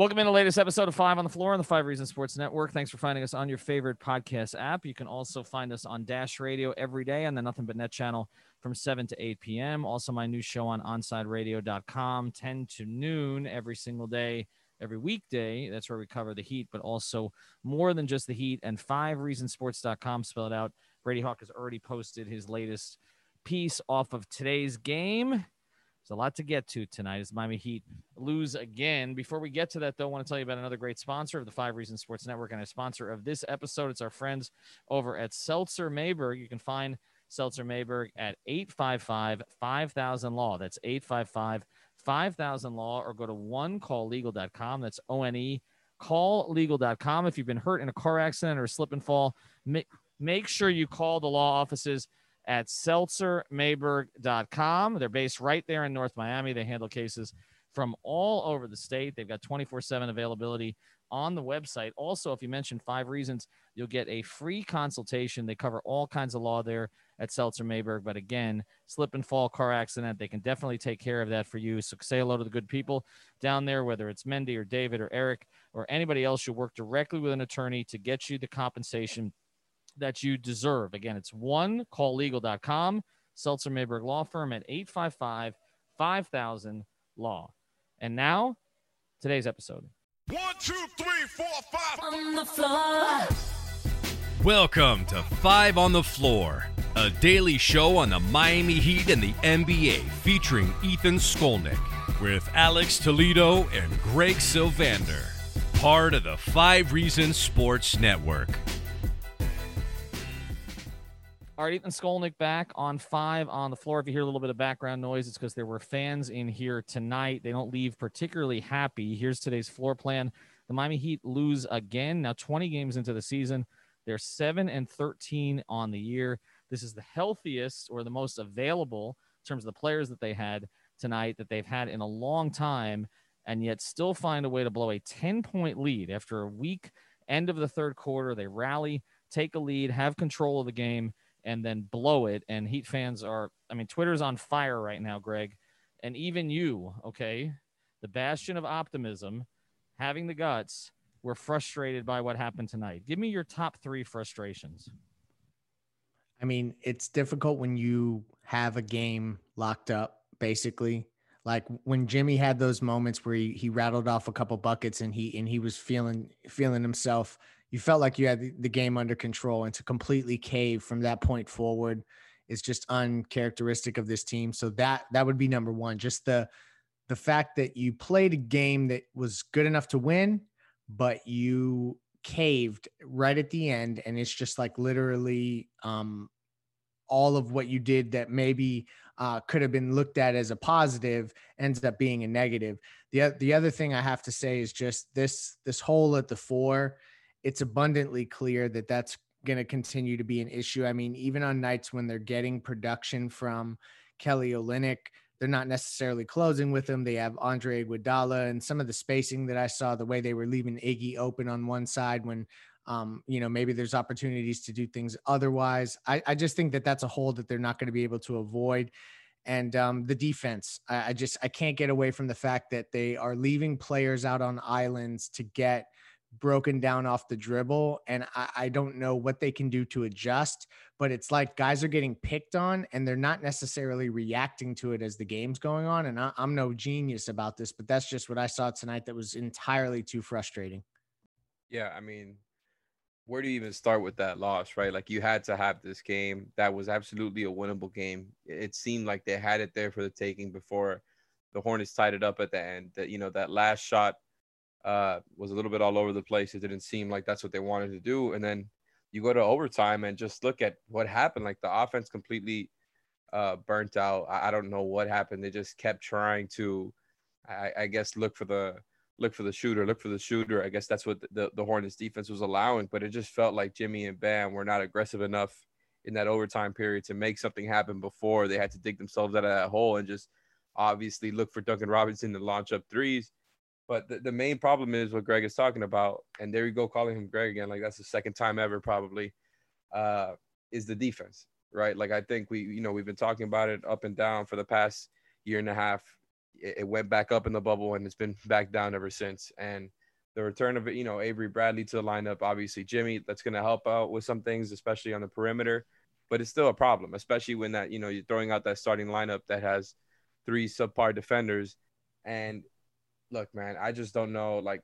Welcome in the latest episode of Five on the Floor on the Five Reasons Sports Network. Thanks for finding us on your favorite podcast app. You can also find us on Dash Radio every day on the Nothing But Net channel from 7 to 8 p.m. Also, my new show on OnSideRadio.com, 10 to noon every single day, every weekday. That's where we cover the Heat, but also more than just the Heat. And 5reasonsports.com, spell it out. Brady Hawk has already posted his latest piece off of today's game. There's a lot to get to tonight as Miami Heat lose again. Before we get to that, though, I want to tell you about another great sponsor of the Five Reasons Sports Network and a sponsor of this episode. It's our friends over at Seltzer Mayberg. You can find Seltzer Mayberg at 855 5000 Law. That's 855 5000 Law, or go to onecalllegal.com. That's O N E calllegal.com. If you've been hurt in a car accident or slip and fall, make sure you call the law offices at seltzermayberg.com. They're based right there in North Miami. They handle cases from all over the state. They've got 24 7 availability on the website. Also, if you mention five reasons, you'll get a free consultation. They cover all kinds of law there at Seltzer Mayberg. But again, slip and fall, car accident, they can definitely take care of that for you. So say hello to the good people down there, whether it's Mendy or David or Eric or anybody else. You work directly with an attorney to get you the compensation that you deserve. Again, it's one calllegal.com, Seltzer Mayberg Law Firm at 855 5000 Law. And now, today's episode. One, two, three, four, five. On the floor. Welcome to Five on the Floor, a daily show on the Miami Heat and the NBA featuring Ethan Skolnick with Alex Toledo and Greg Sylvander, part of the Five Reasons Sports Network. All right, Ethan Skolnick back on five on the floor. If you hear a little bit of background noise, it's because there were fans in here tonight. They don't leave particularly happy. Here's today's floor plan. The Miami Heat lose again. Now 20 games into the season. They're 7 and 13 on the year. This is the healthiest or the most available in terms of the players that they had tonight that they've had in a long time, and yet still find a way to blow a 10 point lead after a weak end of the third quarter. They rally, take a lead, have control of the game and then blow it. And Heat fans are, I mean, Twitter's on fire right now, Greg. And even you, okay, the bastion of optimism, having the guts, were frustrated by what happened tonight. Give me your top three frustrations. I mean, it's difficult when you have a game locked up, basically. Like when Jimmy had those moments where he, he rattled off a couple buckets and he and he was feeling feeling himself you felt like you had the, game under control and to completely cave from that point forward is just uncharacteristic of this team. So that that would be number one. Just the the fact that you played a game that was good enough to win, but you caved right at the end, and it's just like literally um, all of what you did that maybe uh, could have been looked at as a positive ends up being a negative. The the other thing I have to say is just this this hole at the four it's abundantly clear that that's going to continue to be an issue. I mean, even on nights when they're getting production from Kelly Olynyk, they're not necessarily closing with him. They have Andre Iguodala and some of the spacing that I saw, the way they were leaving Iggy open on one side when, um, you know, maybe there's opportunities to do things otherwise. I, I just think that that's a hole that they're not going to be able to avoid. And um, the defense, I, I just I can't get away from the fact that they are leaving players out on islands to get – broken down off the dribble. And I, I, don't know what they can do to adjust, but it's like guys are getting picked on and they're not necessarily reacting to it as the game's going on. And I, I'm no genius about this, but that's just what I saw tonight that was entirely too frustrating. Yeah. I mean, where do you even start with that loss, right? Like you had to have this game that was absolutely a winnable game. It seemed like they had it there for the taking before the Hornets tied it up at the end. That you know that last shot uh, was a little bit all over the place. It didn't seem like that's what they wanted to do. And then you go to overtime and just look at what happened. Like the offense completely uh, burnt out. I, I don't know what happened. They just kept trying to, I, I, guess, look for the look for the shooter, look for the shooter. I guess that's what the, the Hornets defense was allowing. But it just felt like Jimmy and Bam were not aggressive enough in that overtime period to make something happen before they had to dig themselves out of that hole and just obviously look for Duncan Robinson to launch up threes. But the, the main problem is what Greg is talking about, and there you go calling him Greg again, like that's the second time ever probably, uh, is the defense, right? Like I think we, you know, we've been talking about it up and down for the past year and a half. It, it went back up in the bubble and it's been back down ever since. And the return of it, you know, Avery Bradley to the lineup, obviously Jimmy, that's going to help out with some things, especially on the perimeter. But it's still a problem, especially when that, you know, you're throwing out that starting lineup that has three subpar defenders. And look, man, I just don't know. Like,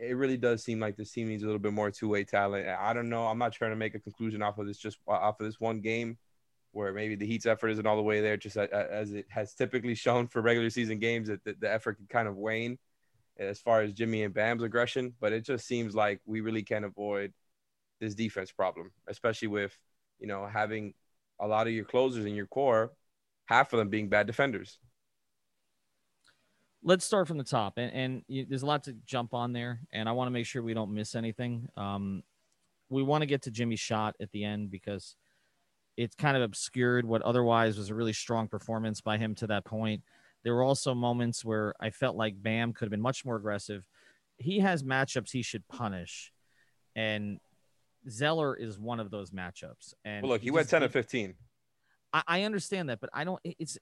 it really does seem like this team needs a little bit more two-way talent. I don't know. I'm not trying to make a conclusion off of this, just off of this one game, where maybe the Heat's effort isn't all the way there, just as it has typically shown for regular season games that the effort can kind of wane as far as Jimmy and Bam's aggression. But it just seems like we really can't avoid this defense problem, especially with you know having a lot of your closers in your core, half of them being bad defenders let's start from the top and, and you, there's a lot to jump on there and i want to make sure we don't miss anything. Um, we want to get to jimmy's shot at the end because it's kind of obscured what otherwise was a really strong performance by him to that point. There were also moments where i felt like bam could have been much more aggressive. He has matchups he should punish and zeller is one of those matchups and well, look he, he went 10 of 15 I, I understand that but i don't it's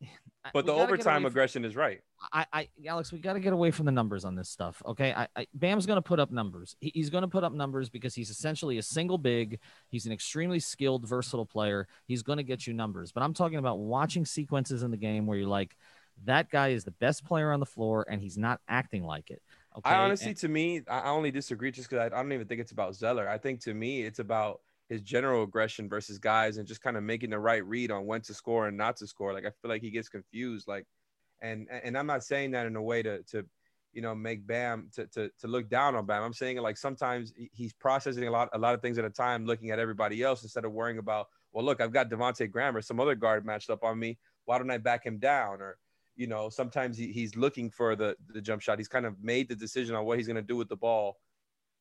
but the overtime aggression is right. I, I, Alex, we got to get away from the numbers on this stuff. Okay, I, I Bam's going to put up numbers. He, he's going to put up numbers because he's essentially a single big. He's an extremely skilled, versatile player. He's going to get you numbers. But I'm talking about watching sequences in the game where you're like, that guy is the best player on the floor, and he's not acting like it. Okay? I honestly, and- to me, I only disagree just because I, I don't even think it's about Zeller. I think to me, it's about his general aggression versus guys and just kind of making the right read on when to score and not to score. Like I feel like he gets confused. Like, and and I'm not saying that in a way to to you know make Bam to to to look down on Bam. I'm saying like sometimes he's processing a lot a lot of things at a time, looking at everybody else instead of worrying about well, look, I've got Devonte Graham or some other guard matched up on me. Why don't I back him down or you know, sometimes he, he's looking for the the jump shot. He's kind of made the decision on what he's going to do with the ball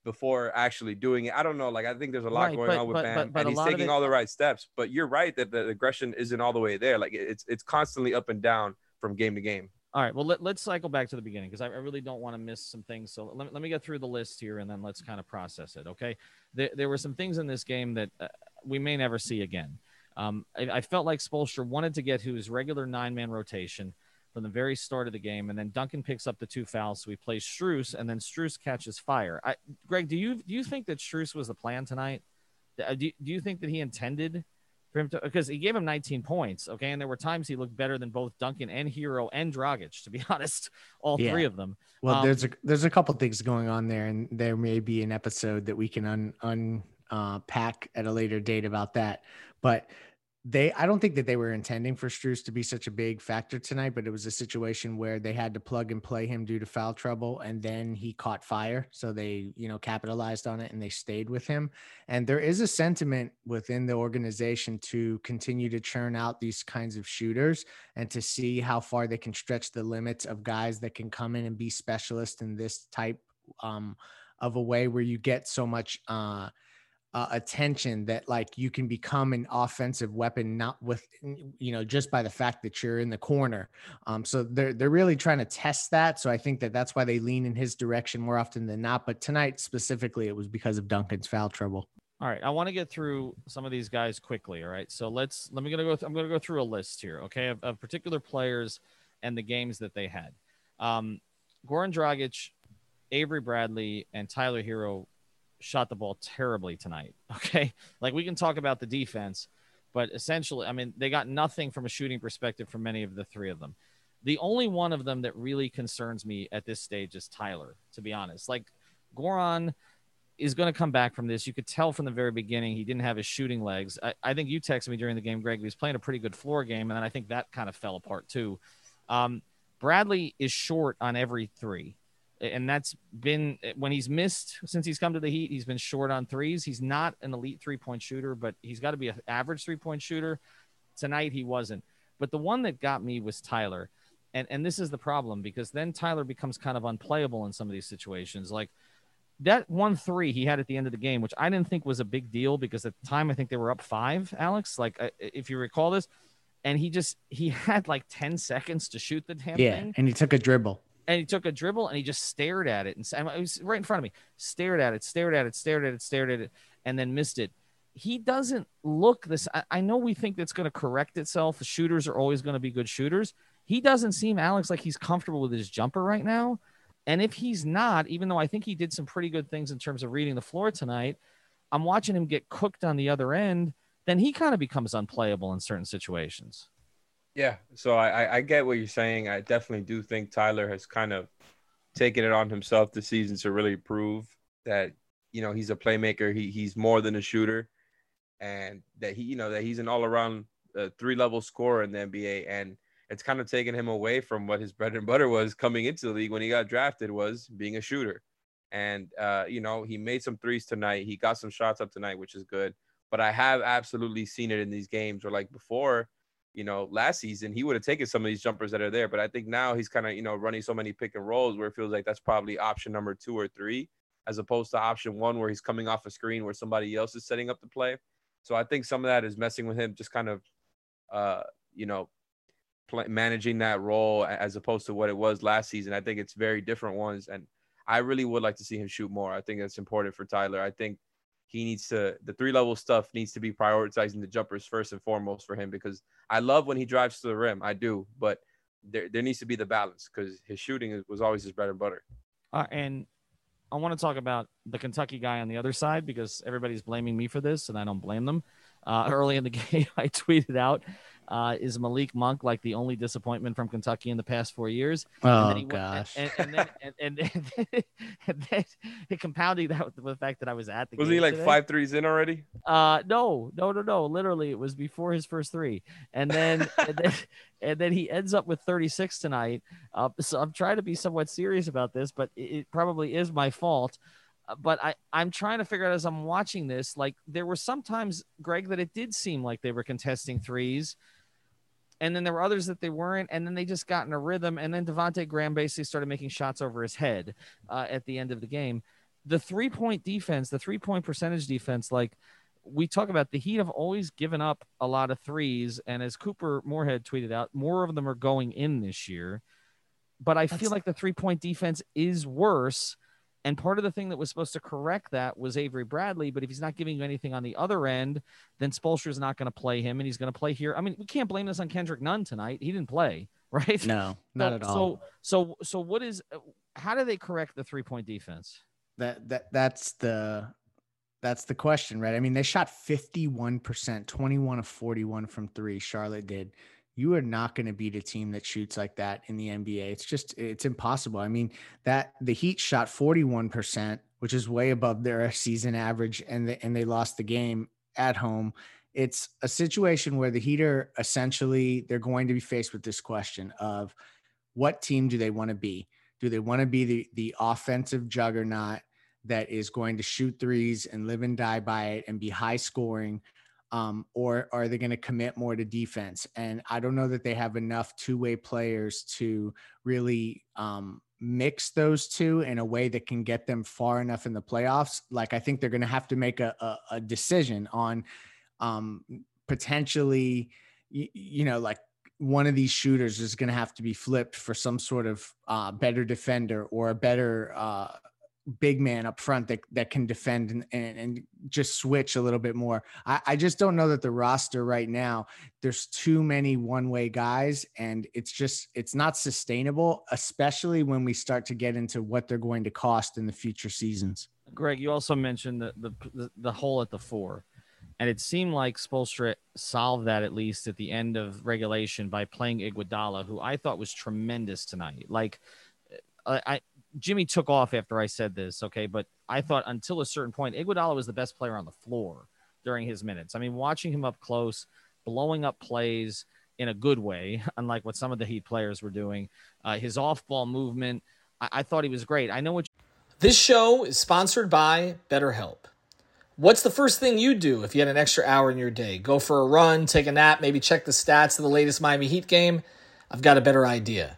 before actually doing it. I don't know. Like I think there's a lot right, going but, on with but, Bam, but, but and he's taking it, all the right steps. But you're right that the aggression isn't all the way there. Like it's it's constantly up and down from game to game. All right. Well, let, us cycle back to the beginning because I, I, really don't want to miss some things. So let, let me get through the list here and then let's kind of process it. Okay. There, there were some things in this game that uh, we may never see again. Um, I, I, felt like Spoelstra wanted to get his regular nine man rotation from the very start of the game, and then Duncan picks up the two fouls, so he plays Strus, and then Strus catches fire. I, Greg, do you do you think that Strus was the plan tonight? Uh, do, do you think that he intended for him to? Because he gave him 19 points, okay, and there were times he looked better than both Duncan and Herro and Dragic, to be honest, all yeah. three of them. Well, um, there's a there's a couple things going on there, and there may be an episode that we can un unpack uh, pack at a later date about that, but they I don't think that they were intending for Strus to be such a big factor tonight, but it was a situation where they had to plug and play him due to foul trouble, and then he caught fire, so they you know capitalized on it and they stayed with him. And there is a sentiment within the organization to continue to churn out these kinds of shooters and to see how far they can stretch the limits of guys that can come in and be specialists in this type um, of a way where you get so much. Uh, uh, attention that like you can become an offensive weapon not with you know just by the fact that you're in the corner. Um so they're they're really trying to test that. So i think that that's why they lean in his direction more often than not. But tonight specifically it was because of duncan's foul trouble. All right i want to get through some of these guys quickly all right? So let's let me gonna go th- i'm gonna go through a list here okay of, of particular players and the games that they had. Um goran dragic Avery Bradley and Tyler Herro shot the ball terribly tonight. Okay. Like we can talk about the defense, but essentially, I mean, they got nothing from a shooting perspective from many of the three of them. The only one of them that really concerns me at this stage is Tyler, to be honest. Like Goran is going to come back from this. You could tell from the very beginning he didn't have his shooting legs. I, I think you texted me during the game, Greg. He was playing a pretty good floor game, and then I think that kind of fell apart too. Um, Bradley is short on every three and that's been when he's missed since he's come to the Heat. He's been short on threes. He's not an elite three point shooter, but he's got to be an average three point shooter. Tonight he wasn't. But the one that got me was Tyler, and and this is the problem because then Tyler becomes kind of unplayable in some of these situations. Like that one three he had at the end of the game, which I didn't think was a big deal because at the time I think they were up five. Alex, like if you recall this. And he just he had like 10 seconds to shoot the damn yeah, thing. and he took a dribble and he took a dribble and he just stared at it and it was right in front of me. Stared at it stared at it stared at it stared at it and then missed it. He doesn't look this i, I know we think that's going to correct itself. The shooters are always going to be good shooters. He doesn't seem alex like he's comfortable with his jumper right now. And if he's not even though i think he did some pretty good things in terms of reading the floor tonight i'm watching him get cooked on the other end then he kind of becomes unplayable in certain situations yeah, so I, I get what you're saying. I definitely do think Tyler has kind of taken it on himself this season to really prove that you know he's a playmaker. He he's more than a shooter, and that he you know that he's an all around uh, three level scorer in the NBA. And it's kind of taken him away from what his bread and butter was coming into the league when he got drafted was being a shooter. And uh, you know he made some threes tonight. He got some shots up tonight, which is good. But I have absolutely seen it in these games where like before you know, last season, he would have taken some of these jumpers that are there. But I think now he's kind of, you know, running so many pick and rolls where it feels like that's probably option number two or three, as opposed to option one where he's coming off a screen where somebody else is setting up the play. So I think some of that is messing with him, just kind of, uh, you know, managing that role as opposed to what it was last season. I think it's very different ones. And I really would like to see him shoot more. I think that's important for Tyler. I think he needs to the three level stuff needs to be prioritizing the jumpers first and foremost for him because I love when he drives to the rim. I do, but there, there needs to be the balance because his shooting was always his bread and butter. Uh, and I want to talk about the Kentucky guy on the other side because everybody's blaming me for this, and I don't blame them. Uh, early in the game, I tweeted out uh, is Malik Monk like the only disappointment from Kentucky in the past four years? Oh and he, gosh! And, and, then and, and, and, and then compounding that with the fact that I was at the game. was he like today. five threes in already? Uh, no, no, no, no. Literally, it was before his first three, and then and then and then he ends up with 36 tonight. Uh, so I'm trying to be somewhat serious about this, but it, it probably is my fault uh, but I, I'm trying to figure out as I'm watching this, like there were sometimes, Greg, that it did seem like they were contesting threes and then there were others that they weren't, and then they just got in a rhythm. And then Devonte Graham basically started making shots over his head uh, at the end of the game. The three point defense, the three point percentage defense, like we talk about, the Heat have always given up a lot of threes, and as Couper Moorhead tweeted out, more of them are going in this year. But I That's... feel like the three point defense is worse and part of the thing that was supposed to correct that was Avery Bradley. But if he's not giving you anything on the other end, then is not going to play him and he's going to play here. I mean, we can't blame this on Kendrick Nunn tonight. He didn't play, right? No, not so, at all. So, so, so what is, how do they correct the three point defense? That, that, that's the, that's the question, right? I mean, they shot 51%, 21 of 41 from three. Charlotte did you are not going to beat a team that shoots like that in the NBA. It's just it's impossible. I mean, that the Heat shot 41%, which is way above their season average and the, and they lost the game at home. It's a situation where the Heat are essentially they're going to be faced with this question of what team do they want to be? Do they want to be the the offensive juggernaut that is going to shoot threes and live and die by it and be high scoring? Um, or are they going to commit more to defense? And I don't know that they have enough two way players to really um, mix those two in a way that can get them far enough in the playoffs. Like I think they're going to have to make a, a, a decision on um, potentially, you, you know, like one of these shooters is going to have to be flipped for some sort of uh, better defender or a better uh, big man up front that, that can defend and, and, and just switch a little bit more. I, I just don't know that the roster right now, there's too many one way guys and it's just, it's not sustainable, especially when we start to get into what they're going to cost in the future seasons. Greg, you also mentioned the, the, the, the hole at the four. And it seemed like Spoelstra solved that at least at the end of regulation by playing Iguodala, who I thought was tremendous tonight. Like, uh, I, Jimmy took off after I said this, okay, but I thought until a certain point, Iguodala was the best player on the floor during his minutes. I mean, watching him up close, blowing up plays in a good way, unlike what some of the Heat players were doing. Uh, his off-ball movement, I-, I thought he was great. I know what. This show is sponsored by BetterHelp. What's the first thing you do if you had an extra hour in your day? Go for a run, take a nap, maybe check the stats of the latest Miami Heat game? I've got a better idea.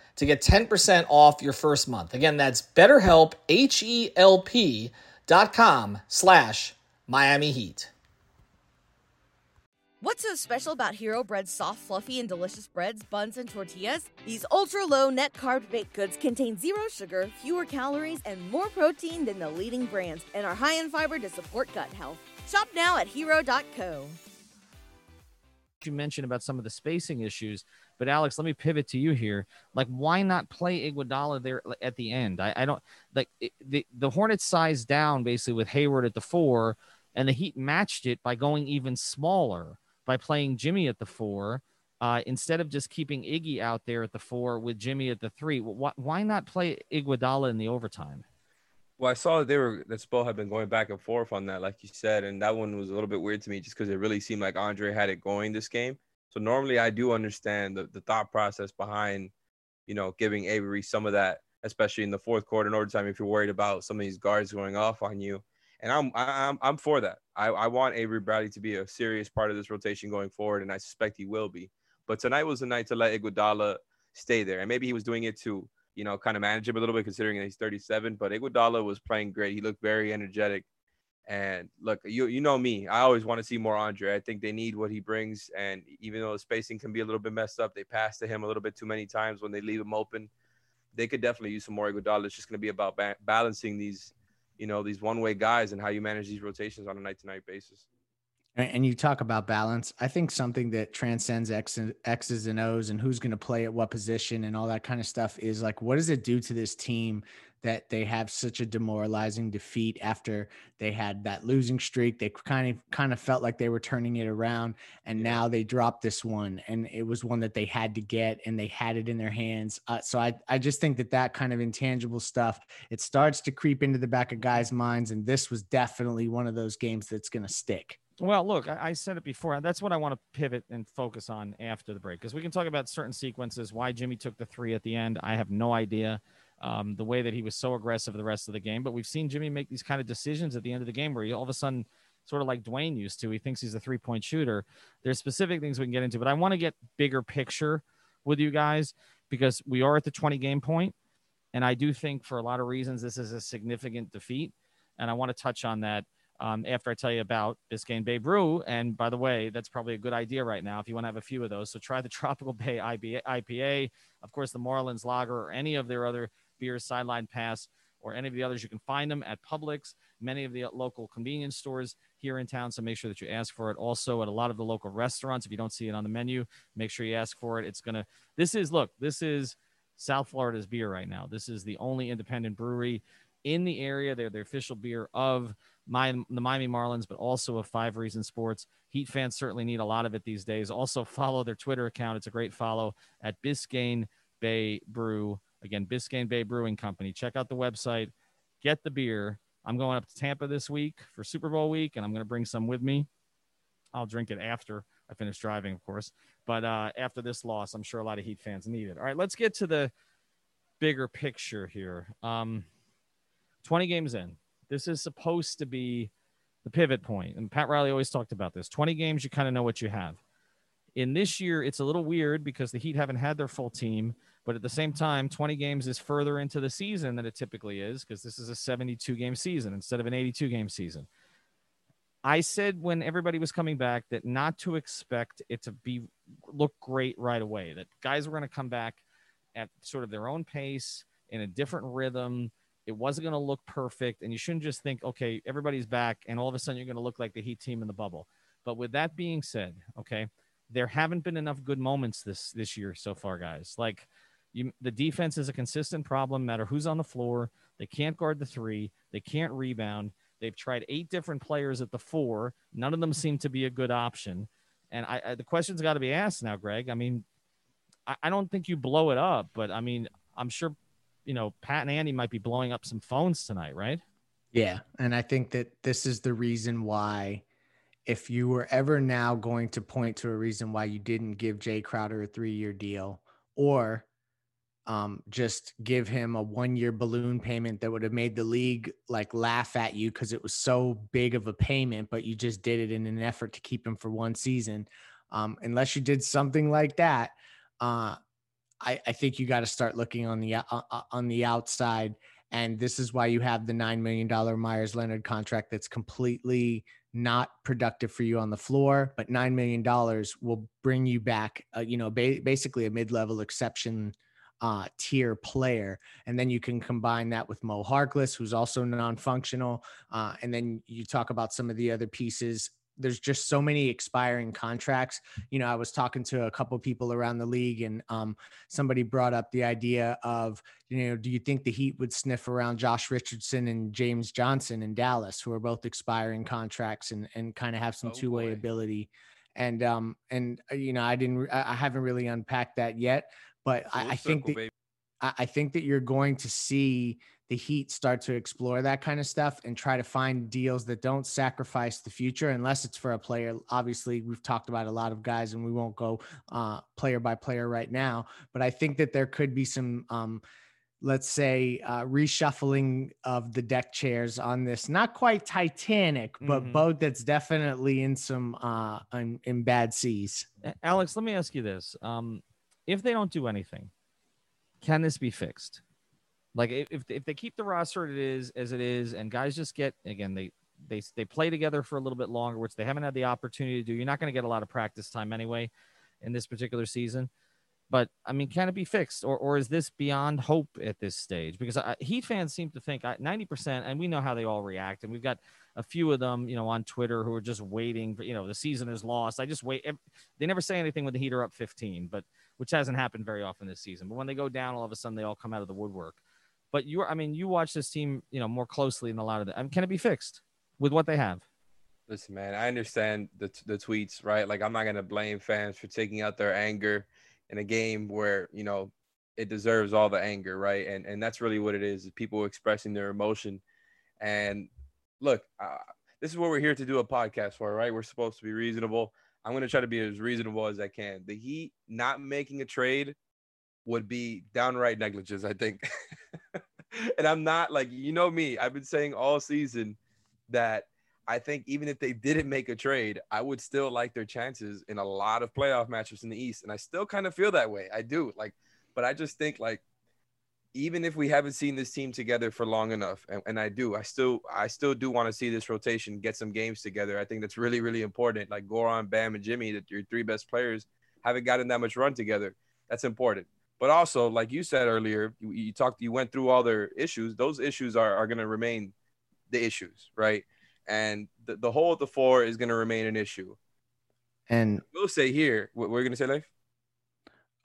to get 10% off your first month. Again, that's betterhelp, H-E-L-P dot com slash Miami Heat. What's so special about Hero Bread's soft, fluffy, and delicious breads, buns, and tortillas? These ultra-low net carb baked goods contain zero sugar, fewer calories, and more protein than the leading brands, and are high in fiber to support gut health. Shop now at hero.co. You mentioned about some of the spacing issues. But Alex, let me pivot to you here. Like, why not play Iguodala there at the end? I, I don't like it, the the Hornets sized down basically with Hayward at the four, and the Heat matched it by going even smaller by playing Jimmy at the four. Uh, instead of just keeping Iggy out there at the four with Jimmy at the three, why, why not play Iguodala in the overtime? Well, I saw that they were that Spo had been going back and forth on that, like you said, and that one was a little bit weird to me just because it really seemed like Andre had it going this game. So normally I do understand the, the thought process behind, you know, giving Avery some of that, especially in the fourth quarter in overtime if you're worried about some of these guards going off on you. And I'm I'm I'm for that. I, I want Avery Bradley to be a serious part of this rotation going forward, and I suspect he will be. But tonight was the night to let Iguodala stay there, and maybe he was doing it to you know kind of manage him a little bit, considering that he's 37. But Iguodala was playing great. He looked very energetic. And look, you you know me. I always want to see more Andre. I think they need what he brings. And even though the spacing can be a little bit messed up, they pass to him a little bit too many times when they leave him open. They could definitely use some more Iguodala. It's just going to be about ba- balancing these, you know, these one-way guys and how you manage these rotations on a night-to-night basis. And you talk about balance. I think something that transcends X and X's and O's and who's going to play at what position and all that kind of stuff is like, what does it do to this team that they have such a demoralizing defeat after they had that losing streak. They kind of kind of felt like they were turning it around, and now they dropped this one, and it was one that they had to get, and they had it in their hands. Uh, so I I just think that that kind of intangible stuff it starts to creep into the back of guys' minds, and this was definitely one of those games that's going to stick. Well, look, I, said it before. That's what I want to pivot and focus on after the break because we can talk about certain sequences. Why Jimmy took the three at the end, I have no idea um, the way that he was so aggressive the rest of the game. But we've seen Jimmy make these kind of decisions at the end of the game where he all of a sudden, sort of like Dwyane used to, he thinks he's a three point shooter. There's specific things we can get into, but I want to get bigger picture with you guys because we are at the 20 game point, And I do think for a lot of reasons, this is a significant defeat. And I want to touch on that. Um, after I tell you about Biscayne Bay Brew. And by the way, that's probably a good idea right now if you want to have a few of those. So try the Tropical Bay IPA, of course, the Marlins Lager, or any of their other beers, Sideline Pass, or any of the others. You can find them at Publix, many of the local convenience stores here in town. So make sure that you ask for it. Also, at a lot of the local restaurants, if you don't see it on the menu, make sure you ask for it. It's going to, this is, look, this is South Florida's beer right now. This is the only independent brewery in the area. They're the official beer of my the Miami Marlins, but also of Five Reasons Sports. Heat fans certainly need a lot of it these days. Also follow their Twitter account. It's a great follow at Biscayne Bay Brew. Again, Biscayne Bay Brewing Company. Check out the website. Get the beer. I'm going up to Tampa this week for Super Bowl week, and I'm going to bring some with me. I'll drink it after I finish driving, of course. But uh, after this loss, I'm sure a lot of Heat fans need it. All right, let's get to the bigger picture here. Um, 20 games in. This is supposed to be the pivot point. And Pat Riley always talked about this 20 games, you kind of know what you have. In this year, it's a little weird because the Heat haven't had their full team. But at the same time, 20 games is further into the season than it typically is because this is a 72 game season instead of an 82 game season. I said when everybody was coming back that not to expect it to be look great right away, that guys were going to come back at sort of their own pace in a different rhythm. It wasn't going to look perfect. And you shouldn't just think, okay, everybody's back and all of a sudden you're going to look like the Heat team in the bubble. But with that being said, okay, there haven't been enough good moments this this year so far, guys. Like you, the defense is a consistent problem, no matter who's on the floor. They can't guard the three. They can't rebound. They've tried eight different players at the four. None of them seem to be a good option. And I, I the question's got to be asked now, Greg. I mean, I, I don't think you blow it up, but I mean, I'm sure, you know, Pat and Andy might be blowing up some phones tonight, right? Yeah. And I think that this is the reason why, if you were ever now going to point to a reason why you didn't give Jae Crowder a three year deal or um, just give him a one year balloon payment that would have made the league like laugh at you because it was so big of a payment, but you just did it in an effort to keep him for one season. Um, unless you did something like that, uh, I, I, think you got to start looking on the uh, uh, on the outside, and this is why you have the nine million dollar Meyers Leonard contract that's completely not productive for you on the floor, but nine million dollars will bring you back. Uh, you know, ba- basically a mid level exception uh, tier player. And then you can combine that with Mo Harkless, who's also non functional. Uh, and then you talk about some of the other pieces. There's just so many expiring contracts. You know, I was talking to a couple people around the league, and um, somebody brought up the idea of, you know, do you think the Heat would sniff around Josh Richardson and James Johnson in Dallas, who are both expiring contracts and and kind of have some oh, two way ability? and um and uh, you know i didn't i haven't really unpacked that yet but I, I, think that I, I think that you're going to see the Heat start to explore that kind of stuff and try to find deals that don't sacrifice the future unless it's for a player. Obviously, we've talked about a lot of guys and we won't go uh, player by player right now, but I think that there could be some, um, let's say, uh, reshuffling of the deck chairs on this, not quite Titanic, but mm-hmm. boat that's definitely in some, uh, in, in bad seas. Alex, let me ask you this. Um, if they don't do anything, can this be fixed? Like if if they keep the roster it is as it is, and guys just get again they they they play together for a little bit longer, which they haven't had the opportunity to do. You're not going to get a lot of practice time anyway in this particular season. But I mean, can it be fixed, or or is this beyond hope at this stage? Because I, Heat fans seem to think uh, ninety percent, and we know how they all react, and we've got a few of them, you know, on Twitter who are just waiting for, you know, the season is lost. I just wait. They never say anything when the Heat are up fifteen, but which hasn't happened very often this season. But when they go down, all of a sudden they all come out of the woodwork. But you, are, I mean, you watch this team, you know, more closely than a lot of them. I mean, can it be fixed with what they have? Listen, man, I understand the the tweets, right? Like, I'm not gonna blame fans for taking out their anger in a game where you know it deserves all the anger, right? And and that's really what it is: is people expressing their emotion. And look, uh, this is what we're here to do a podcast for, right? We're supposed to be reasonable. I'm going to try to be as reasonable as I can. The Heat not making a trade would be downright negligence, I think. and I'm not like, you know me, I've been saying all season that I think even if they didn't make a trade, I would still like their chances in a lot of playoff matchups in the East. And I still kind of feel that way. I do. Like, but I just think like even if we haven't seen this team together for long enough, and, and I do, I still, I still do want to see this rotation get some games together. I think that's really, really important. Like Goran, Bam, and Jimmy, that your three best players haven't gotten that much run together. That's important. But also, like you said earlier, you, you talked, you went through all their issues. Those issues are, are going to remain the issues, right? And the, the hole at the floor is going to remain an issue. And we'll say here, what we're going to say, Life?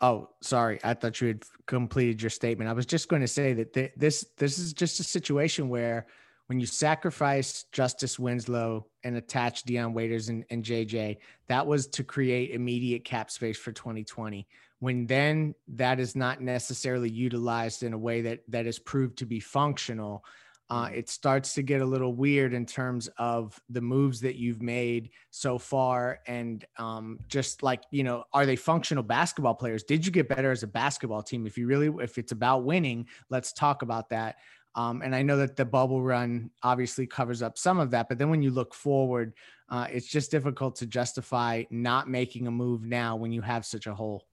Oh, sorry. I thought you had completed your statement. I was just going to say that th- this this is just a situation where when you sacrifice Justice Winslow and attach Dion Waiters and, and JJ, that was to create immediate cap space for 2020. When then that is not necessarily utilized in a way that that is proved to be functional, uh, it starts to get a little weird in terms of the moves that you've made so far. And um, just like, you know, are they functional basketball players? Did you get better as a basketball team? If you really, if it's about winning, let's talk about that. Um, and I know that the bubble run obviously covers up some of that, but then when you look forward, uh, it's just difficult to justify not making a move now when you have such a hole.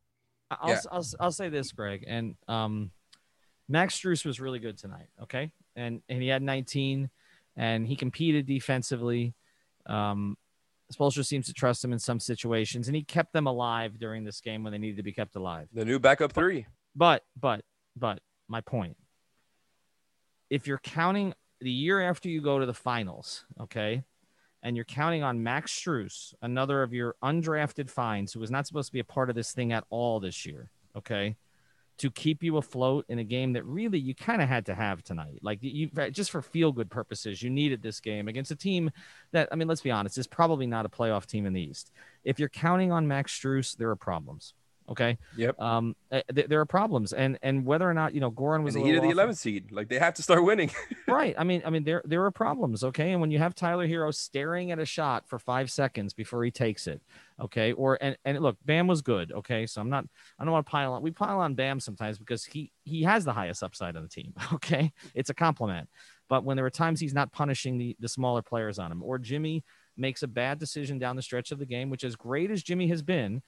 I'll, yeah. I'll, I'll, say this, Greg, and um, Max Strus was really good tonight. Okay, and and he had 19, and he competed defensively. Um, Spoelstra seems to trust him in some situations, and he kept them alive during this game when they needed to be kept alive. The new backup three. But but but my point if you're counting the year after you go to the finals, okay, and you're counting on Max Strus, another of your undrafted finds who was not supposed to be a part of this thing at all this year, okay, to keep you afloat in a game that really you kind of had to have tonight. Like you just for feel good purposes, you needed this game against a team that I mean, let's be honest, is probably not a playoff team in the East. If you're counting on Max Strus, there are problems. Okay. Yep. Um, eh, th- there are problems, and and whether or not you know Goran was and the heat of the 11th seed, like they have to start winning. right. I mean, I mean, there there are problems. Okay, and when you have Tyler Herro staring at a shot for five seconds before he takes it, okay, or and and look, Bam was good. Okay, so I'm not, I don't want to pile on. We pile on Bam sometimes because he he has the highest upside on the team. Okay, it's a compliment. But when there are times he's not punishing the the smaller players on him, or Jimmy makes a bad decision down the stretch of the game, which as great as Jimmy has been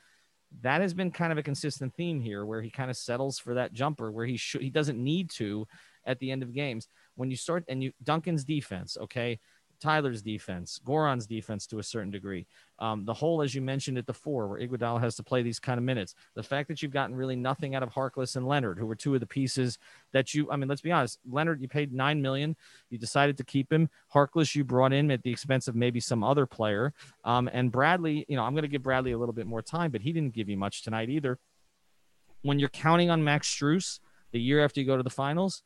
that has been kind of a consistent theme here where he kind of settles for that jumper where he should he doesn't need to at the end of games. When you start and you Duncan's defense okay Tyler's defense, Goran's defense to a certain degree. Um, the whole, as you mentioned at the four, where Iguodala has to play these kind of minutes. The fact that you've gotten really nothing out of Harkless and Leonard, who were two of the pieces that you. I mean, let's be honest. Leonard, you paid nine million. You decided to keep him. Harkless, you brought in at the expense of maybe some other player. Um, and Bradley, you know, I'm going to give Bradley a little bit more time, but he didn't give you much tonight either. When you're counting on Max Strus the year after you go to the finals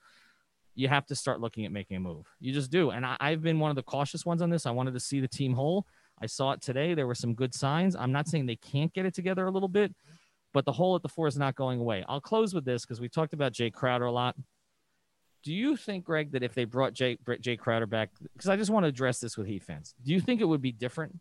you have to start looking at making a move. You just do. And I, have been one of the cautious ones on this. I wanted to see the team whole. I saw it today. There were some good signs. I'm not saying they can't get it together a little bit, but the hole at the four is not going away. I'll close with this because we talked about Jae Crowder a lot. Do you think, Greg, that if they brought Jay, Jae Crowder back, because I just want to address this with Heat fans, do you think it would be different?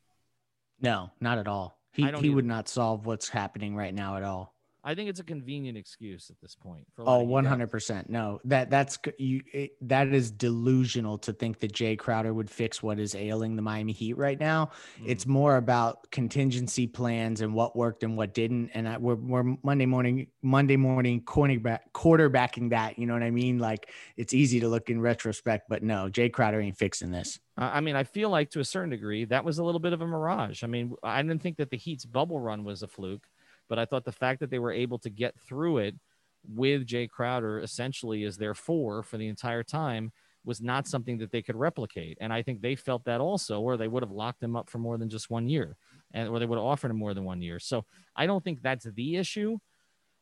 No, not at all. He, he would not solve what's happening right now at all. I think it's a convenient excuse at this point. For oh, 100%. No, that that's you it, that is delusional to think that Jae Crowder would fix what is ailing the Miami Heat right now. Mm. It's more about contingency plans and what worked and what didn't and I, we're, we're Monday morning Monday morning quarterback quarterbacking that, you know what I mean? Like it's easy to look in retrospect, but no, Jae Crowder ain't fixing this. I mean, I feel like to a certain degree that was a little bit of a mirage. I mean, I didn't think that the Heat's bubble run was a fluke. But I thought the fact that they were able to get through it with Jae Crowder essentially as their four for the entire time was not something that they could replicate. And I think they felt that also, or they would have locked him up for more than just one year, and or they would have offered him more than one year. So I don't think that's the issue.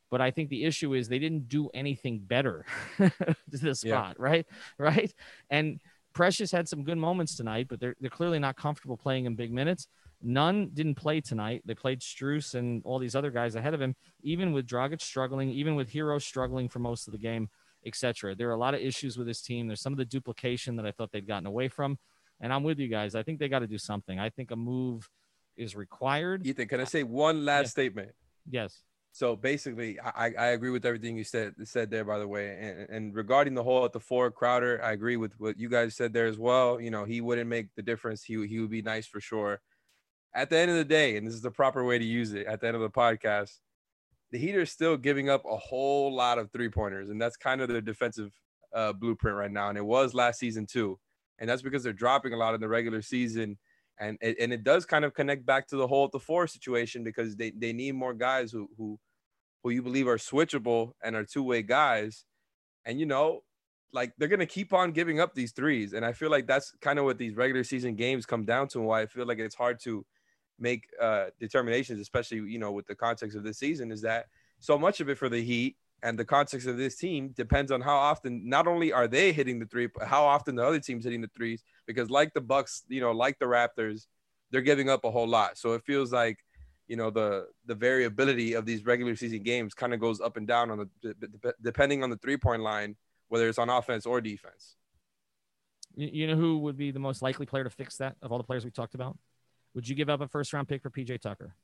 But I think the issue is they didn't do anything better to the spot, yeah. right? Right. And Precious had some good moments tonight, but they're, they're clearly not comfortable playing in big minutes. Nunn didn't play tonight. They played Strus and all these other guys ahead of him, even with Dragic struggling, even with Herro struggling for most of the game, etc. There are a lot of issues with this team. There's some of the duplication that I thought they'd gotten away from. And I'm with you guys. I think they got to do something. I think a move is required. Ethan, can I say one last yeah. statement? Yes. So basically, I, I agree with everything you said said there. By the way, and, and regarding the hole at the four, Crowder, I agree with what you guys said there as well. You know, he wouldn't make the difference. He he would be nice for sure at the end of the day, and this is the proper way to use it at the end of the podcast, the Heat are still giving up a whole lot of three pointers, and that's kind of their defensive uh, blueprint right now. And it was last season too, and that's because they're dropping a lot in the regular season, and it, and it does kind of connect back to the whole at the four situation because they they need more guys who who who you believe are switchable and are two way guys, and you know. Like they're gonna keep on giving up these threes, and I feel like that's kind of what these regular season games come down to, and why I feel like it's hard to make uh, determinations, especially you know with the context of this season, is that so much of it for the Heat And the context of this team depends on how often not only are they hitting the three, but how often the other team's hitting the threes. Because like the Bucks, you know, like the Raptors, they're giving up a whole lot. So it feels like, you know, the the variability of these regular season games kind of goes up and down on the depending on the three point line, whether it's on offense or defense. You know who would be the most likely player to fix that of all the players we talked about? Would you give up a first round pick for PJ Tucker?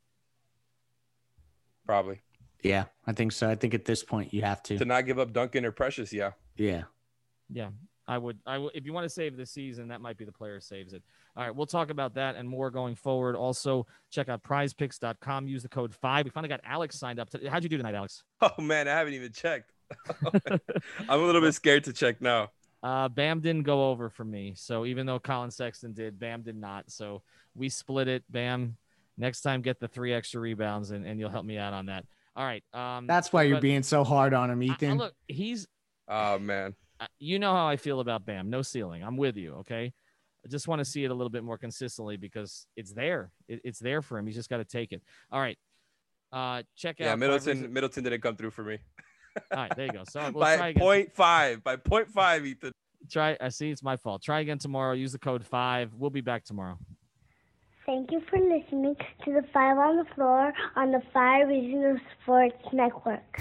Probably. Yeah, I think so. I think at this point you have to to not give up Duncan or Precious. Yeah. Yeah. Yeah. I would, I would, if you want to save the season, that might be the player saves it. All right, we'll talk about that and more going forward. Also, check out prizepicks.com. Use the code five. We finally got Alex signed up. To, how'd you do tonight, Alex? Oh, man, I haven't even checked. I'm a little bit scared to check now. Uh, Bam didn't go over for me. So even though Collin Sexton did, Bam did not. So we split it. Bam, next time get the three extra rebounds and, and you'll help me out on that. All right. Um, That's why you're being so hard on him, Ethan. I, I look, he's. Oh man. You know how I feel about Bam. No ceiling. I'm with you. Okay. I just want to see it a little bit more consistently because it's there. It, it's there for him. He's just got to take it. All right. Uh, check yeah, out. Yeah, Middleton. Middleton didn't come through for me. All right, there you go. So we'll by point five. By point five, Ethan. Try. I see. It's my fault. Try again tomorrow. Use the code five. We'll be back tomorrow. Thank you for listening to the Five on the Floor on the Five Reasons Sports Network.